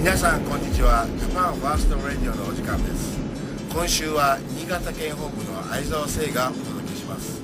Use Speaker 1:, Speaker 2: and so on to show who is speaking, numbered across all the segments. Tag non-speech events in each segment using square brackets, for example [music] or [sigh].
Speaker 1: 皆さんこんにちは。ジャパンファーストラジオのお時間です。今週は新潟県本部の相沢聖がお届けします。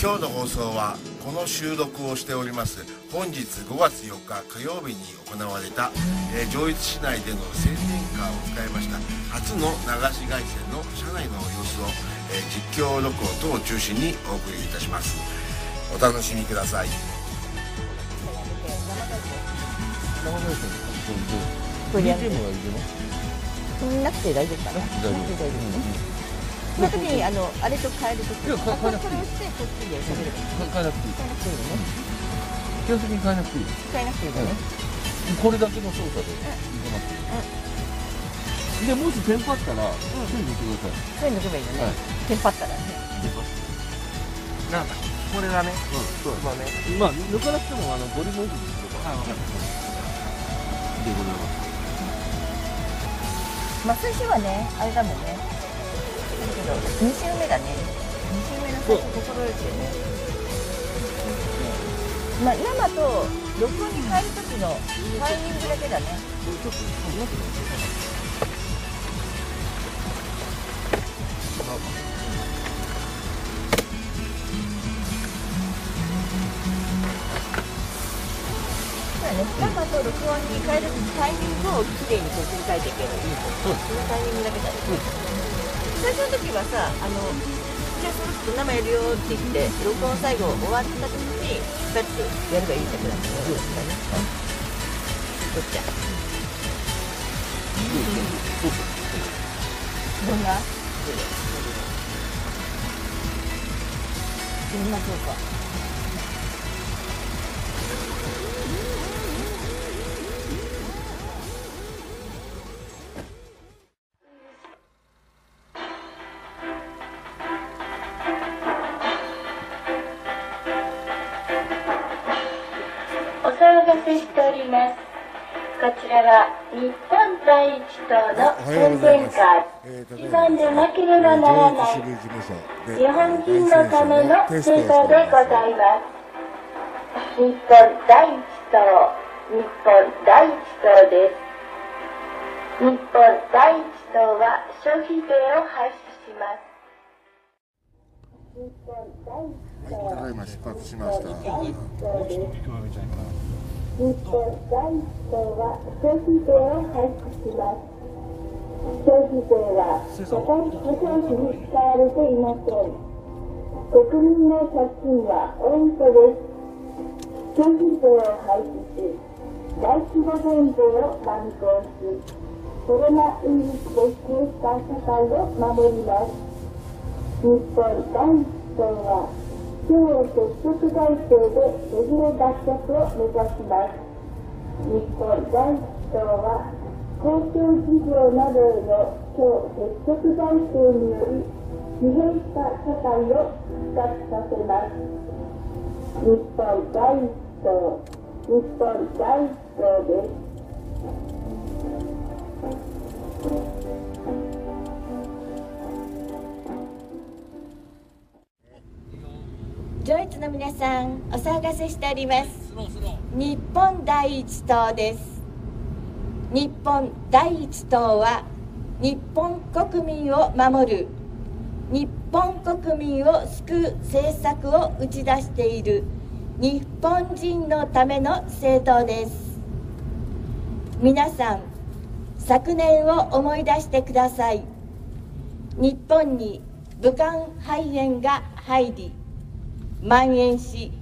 Speaker 1: 今日の放送はこの収録をしております。本日5月4日火曜日に行われた、えー上越市内での街宣カーを使いました。初の流し街宣の車内の様子を、えー実況録音等を中心にお送りいたします。お楽しみください。
Speaker 2: 生配信
Speaker 3: これやるなくて大丈夫かな。
Speaker 2: 大丈夫。
Speaker 3: その時にあのあれと変えるとき
Speaker 2: いや変え変えなくていい。
Speaker 3: こっちで喋れば
Speaker 2: 変えなくていい基本的に変えなくていい。
Speaker 3: 変えなくていい。のね
Speaker 2: これだけの操作でいけますでもしテンパったら手に抜いてください。
Speaker 3: そういうの抜けばいいのね、
Speaker 2: はい。
Speaker 3: テンパったらね。
Speaker 1: なんだこれがね
Speaker 2: そう。
Speaker 1: そうね。
Speaker 2: まあ抜かなくてもあのボリュームオフにすればでございます
Speaker 3: まあ最初はねあれだもんね。だけど2週目だね。2週目の最初心得てね。まあ生と録音に変える時のタイミングだけだね。
Speaker 2: うな
Speaker 3: だね生と録音に変えるタイミングをきれいにこう切り替えていけばいい
Speaker 2: そう
Speaker 3: そのタイミングだけだね。最初の時はさあのじゃあそろそろ生やるよって言って録音最後終わった時にパッとやればいいだけだもんね。そうですかね。どっちゃどんな？どんなそうか
Speaker 4: ります。こちらは日本第一党の宣伝会。一番でなければならない日本人のための制度でございます。日本第一党、日本第一党です。日本第一党は消費税を廃止します。日本第一党
Speaker 1: ただいま出発しました
Speaker 4: 日本第一党は消費税を廃止します。消費税は私保障費に使われていません。国民の借金は多いとです。消費税を廃止し、大規模減税を断行し、コロナウイルスで疲弊した社会を守ります。日本第一党は超積極財政でデフレ脱却を目指します。日本第一党は公共事業などへの超積極財政により疲弊した社会を復活させます。日本第一党、日本第一党です。
Speaker 3: ドイツの皆さんお騒がせしております。日本第一党です。日本第一党は日本国民を守る。日本国民を救う政策を打ち出している。日本人のための政党です。皆さん昨年を思い出してください。日本に武漢肺炎が入り蔓延し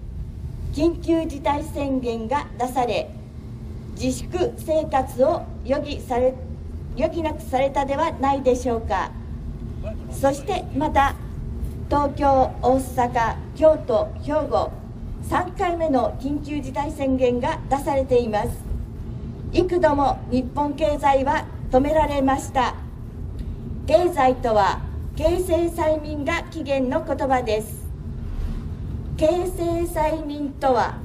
Speaker 3: 緊急事態宣言が出され自粛生活を余儀され余儀なくされたではないでしょうか。そしてまた東京大阪京都兵庫3回目の緊急事態宣言が出されています。幾度も日本経済は止められました。経済とは経済催眠が起源の言葉です。経済催眠とは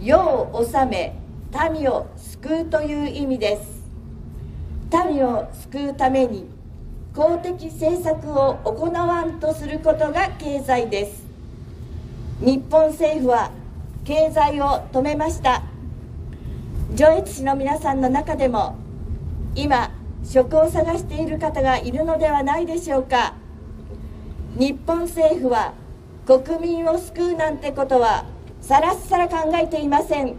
Speaker 3: 世を治め民を救うという意味です。民を救うために公的政策を行わんとすることが経済です。日本政府は経済を止めました。上越市の皆さんの中でも今職を探している方がいるのではないでしょうか。日本政府は国民を救うなんてことはさらっさら考えていません。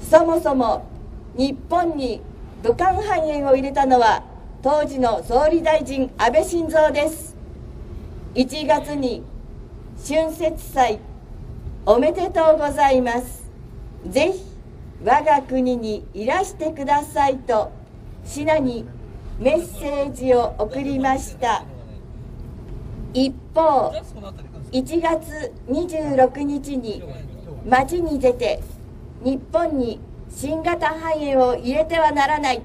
Speaker 3: そもそも日本に武漢肺炎を入れたのは当時の総理大臣安倍晋三です。1月に春節祭おめでとうございます。ぜひ我が国にいらしてくださいと品にメッセージを送りました。一方1月26日に街に出て日本に新型肺炎を入れてはならない。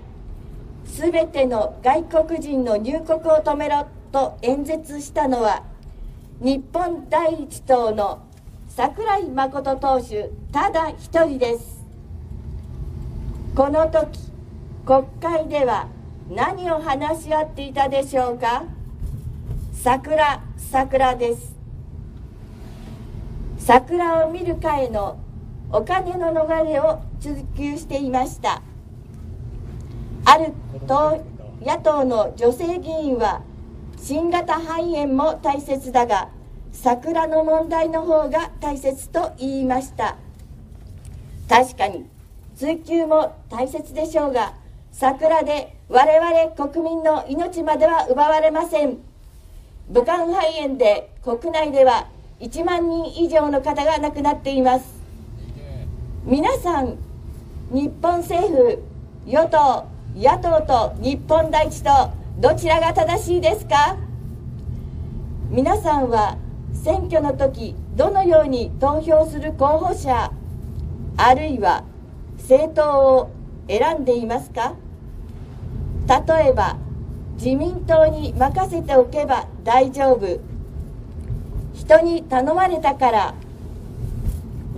Speaker 3: すべての外国人の入国を止めろと演説したのは日本第一党の桜井誠党首ただ一人です。この時国会では何を話し合っていたでしょうか？桜桜です。桜を見る会のお金の逃れを追求していました。ある党野党の女性議員は新型肺炎も大切だが桜の問題の方が大切と言いました確かに追求も大切でしょうが桜で我々国民の命までは奪われません武漢肺炎で国内では1万人以上の方が亡くなっています。皆さん日本政府与党野党と日本第一とどちらが正しいですか？皆さんは選挙の時どのように投票する候補者あるいは政党を選んでいますか？例えば自民党に任せておけば大丈夫。人に頼まれたから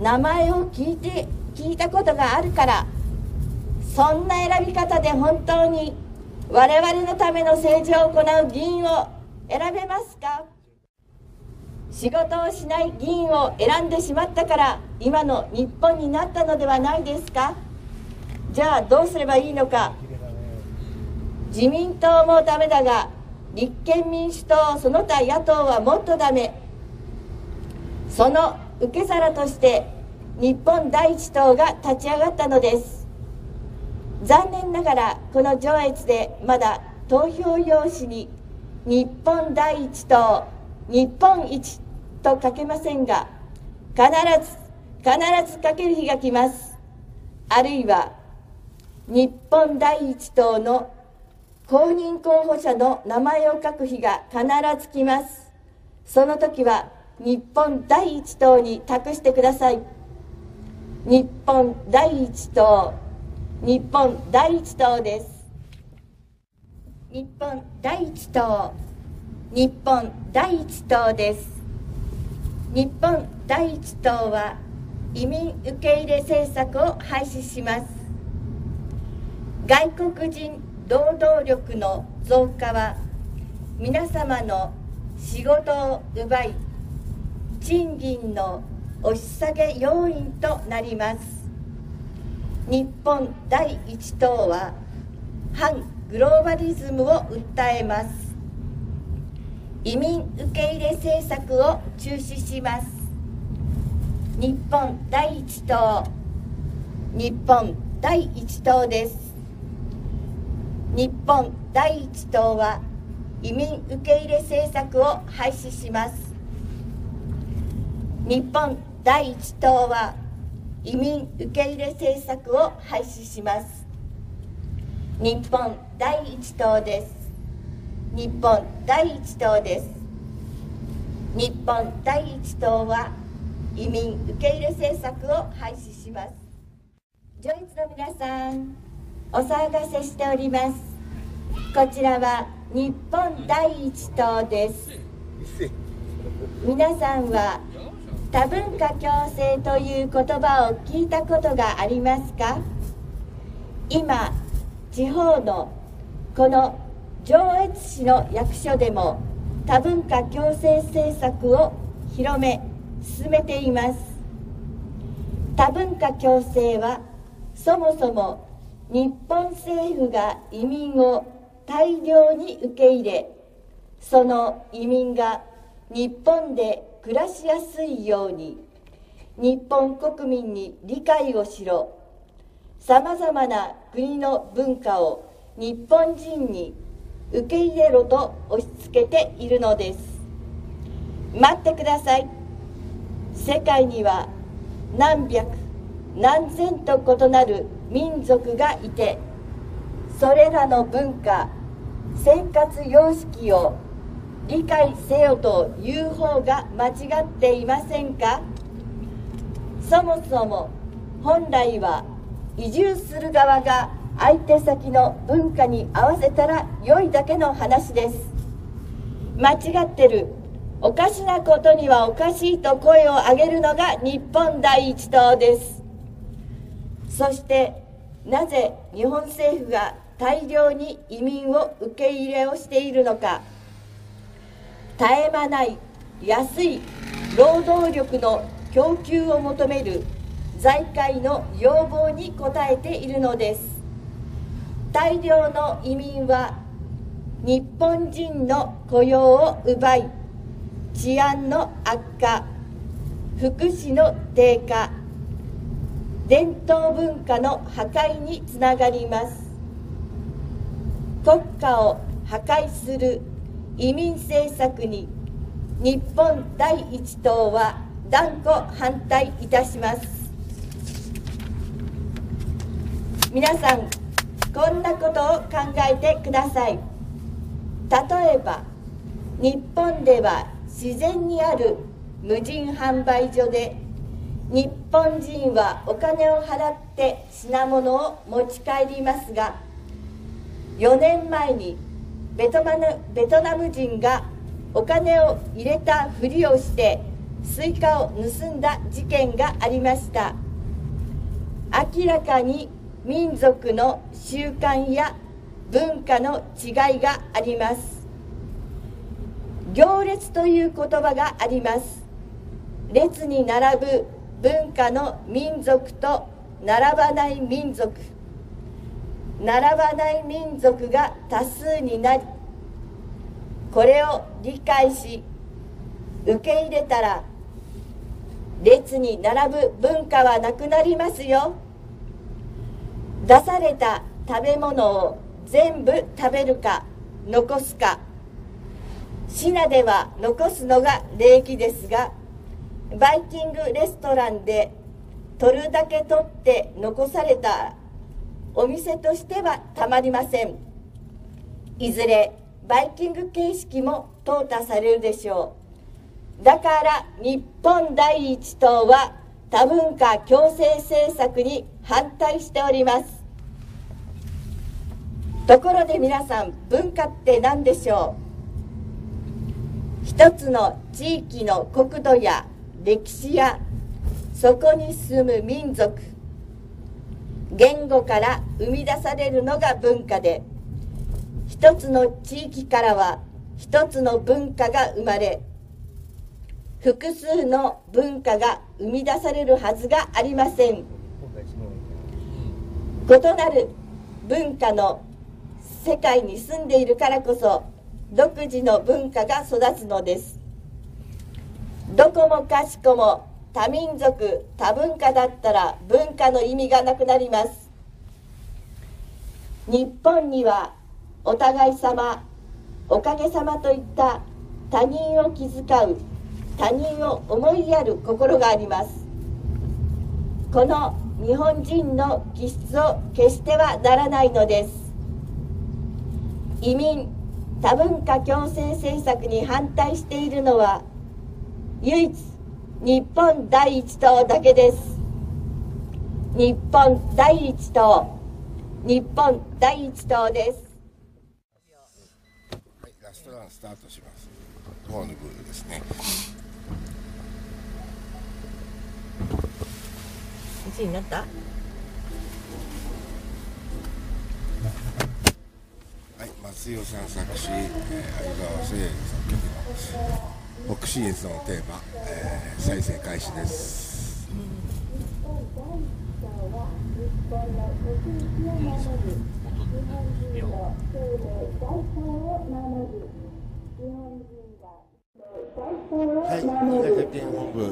Speaker 3: 名前を聞いて聞いたことがあるからそんな選び方で本当に我々のための政治を行う議員を選べますか？仕事をしない議員を選んでしまったから今の日本になったのではないですか？じゃあどうすればいいのか？自民党もダメだが立憲民主党その他野党はもっとダメ。その受け皿として日本第一党が立ち上がったのです。残念ながらこの上越でまだ投票用紙に日本第一党日本一と書けませんが必ず必ず書ける日が来ます。あるいは日本第一党の公認候補者の名前を書く日が必ず来ます。その時は日本第一党に託してください。日本第一党日本第一党です。日本第一党日本第一党です。日本第一党は移民受け入れ政策を廃止します。外国人労働力の増加は皆様の仕事を奪い賃金の押し下げ要因となります。日本第一党は反グローバリズムを訴えます。移民受け入れ政策を中止します。日本第一党日本第一党です。日本第一党は移民受け入れ政策を廃止します。日本第一党は移民受け入れ政策を廃止します。日本第一党です。日本第一党です。日本第一党は移民受け入れ政策を廃止します。上越の皆さんお騒がせしております。こちらは日本第一党です。皆さん。は多文化共生という言葉を聞いたことがありますか？今地方のこの上越市の役所でも多文化共生政策を広め進めています。多文化共生はそもそも日本政府が移民を大量に受け入れその移民が日本で暮らしやすいように。日本国民に理解をしろ。さまざまな国の文化を日本人に受け入れろと押し付けているのです。待ってください。世界には何百何千と異なる民族がいてそれらの文化生活様式を理解せよという方が間違っていませんか？そもそも本来は移住する側が相手先の文化に合わせたら良いだけの話です。間違ってるおかしなことにはおかしいと声を上げるのが日本第一党です。そしてなぜ日本政府が大量に移民を受け入れをしているのか？絶え間ない安い労働力の供給を求める財界の要望に応えているのです。大量の移民は日本人の雇用を奪い治安の悪化福祉の低下伝統文化の破壊につながります。国家を破壊する移民政策に日本第一党は断固反対いたします。皆さんこんなことを考えてください。例えば日本では自然にある無人販売所で日本人はお金を払って品物を持ち帰りますが4年前にベトナムベトナム人がお金を入れたふりをしてスイカを盗んだ事件がありました。明らかに民族の習慣や文化の違いがあります。行列という言葉があります。列に並ぶ文化の民族と並ばない民族。並ばない民族が多数になりこれを理解し受け入れたら列に並ぶ文化はなくなりますよ。出された食べ物を全部食べるか残すか品では残すのが礼儀ですがバイキングレストランで取るだけ取って残されたお店としてはたまりません。いずれバイキング形式も淘汰されるでしょう。だから日本第一党は多文化共生政策に反対しております。ところで皆さん文化って何でしょう？一つの地域の国土や歴史やそこに住む民族言語から生み出されるのが文化で一つの地域からは一つの文化が生まれ複数の文化が生み出されるはずがありません。異なる文化の世界に住んでいるからこそ独自の文化が育つのです。どこもかしこも多民族多文化だったら文化の意味がなくなります。日本にはお互い様おかげさまといった他人を気遣う他人を思いやる心があります。この日本人の気質を決してはならないのです。移民多文化共生政策に反対しているのは唯一日本第一党だけです。日本第一党。日本第一党です。
Speaker 1: はいラストランスタートします。ホーヌブルですね。
Speaker 3: 1位になった？
Speaker 1: はい松代さん作詞、えー、相川聖作曲の北信越のテーマ、えー再生開始です。
Speaker 4: は
Speaker 1: い、新
Speaker 4: 財産を守る
Speaker 1: 潟県本部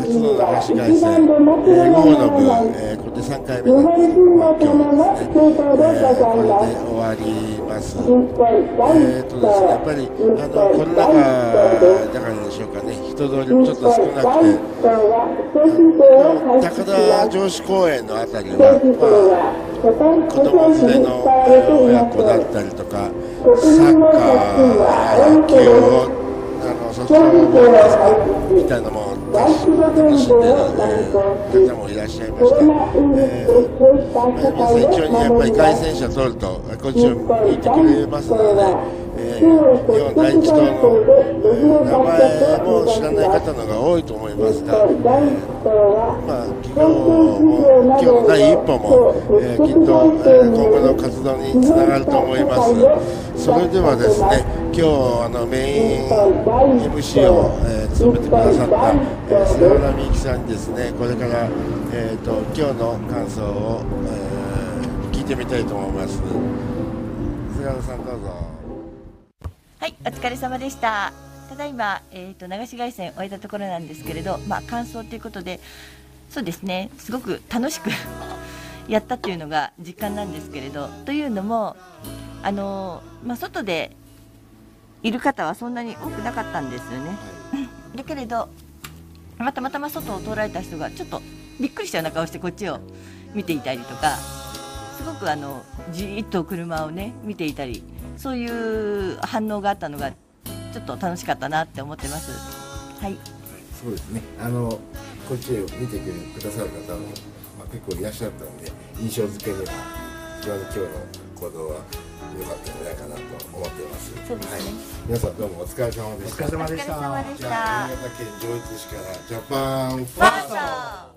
Speaker 1: 鉄道の橋回線、えー、午後の部、えー、これで3回目の今日ですね、えー、これで。終わります。
Speaker 4: 日本第
Speaker 1: えーとですね、やっぱりあのコロナ禍だからでしょうかね、人通りもちょっと少なくて、高田城址公園のあたりは、まあ、子供連れの親子だったりとか、サッカー野球をのソフトボールですかみたいなのも楽し楽しんでる、方もいらっしゃいました。えーまあ一応にやっぱり凱旋者取るとこっちを見てくれますので、えー、日本第一党の、えー名前も知らない方の方が多いと思いますが、えーまあ、今日も今日の第一歩も、えーきっと、えー今後の活動につながると思います。それではですね、今日あのメイン MC を、えー務めてくださった、えー、菅原美幸さんにですね、これから、えー、と今日の感想を、えー聞いてみたいと思います。菅原さんどうぞ。
Speaker 3: はい、お疲れ様でした。ただいま、えっ、と、流し外線終えたところなんですけれど、まあ、感想ということで、そうですね、すごく楽しく [laughs] やったっていうのが実感なんですけれど、というのも、あのまあ、外でいる方はそんなに多くなかったんですよね。だけれど、またまたま外を通られた人がちょっとびっくりしたような顔してこっちを見ていたりとか、すごくあのじーっと車をね見ていたりそういう反応があったのがちょっと楽しかったなって思ってますはい
Speaker 1: そうですね。あのこっちを見てくださる方も、まあ、結構いらっしゃったので印象付けには非常に今日の行動は良かったんじゃないかなと思っています。
Speaker 3: そうですね
Speaker 1: はい、皆さんどうもお疲れ様でした。
Speaker 2: お疲れ様でした
Speaker 1: じゃあ
Speaker 3: た
Speaker 1: 新潟県上越市からジャパンフ
Speaker 3: ファースト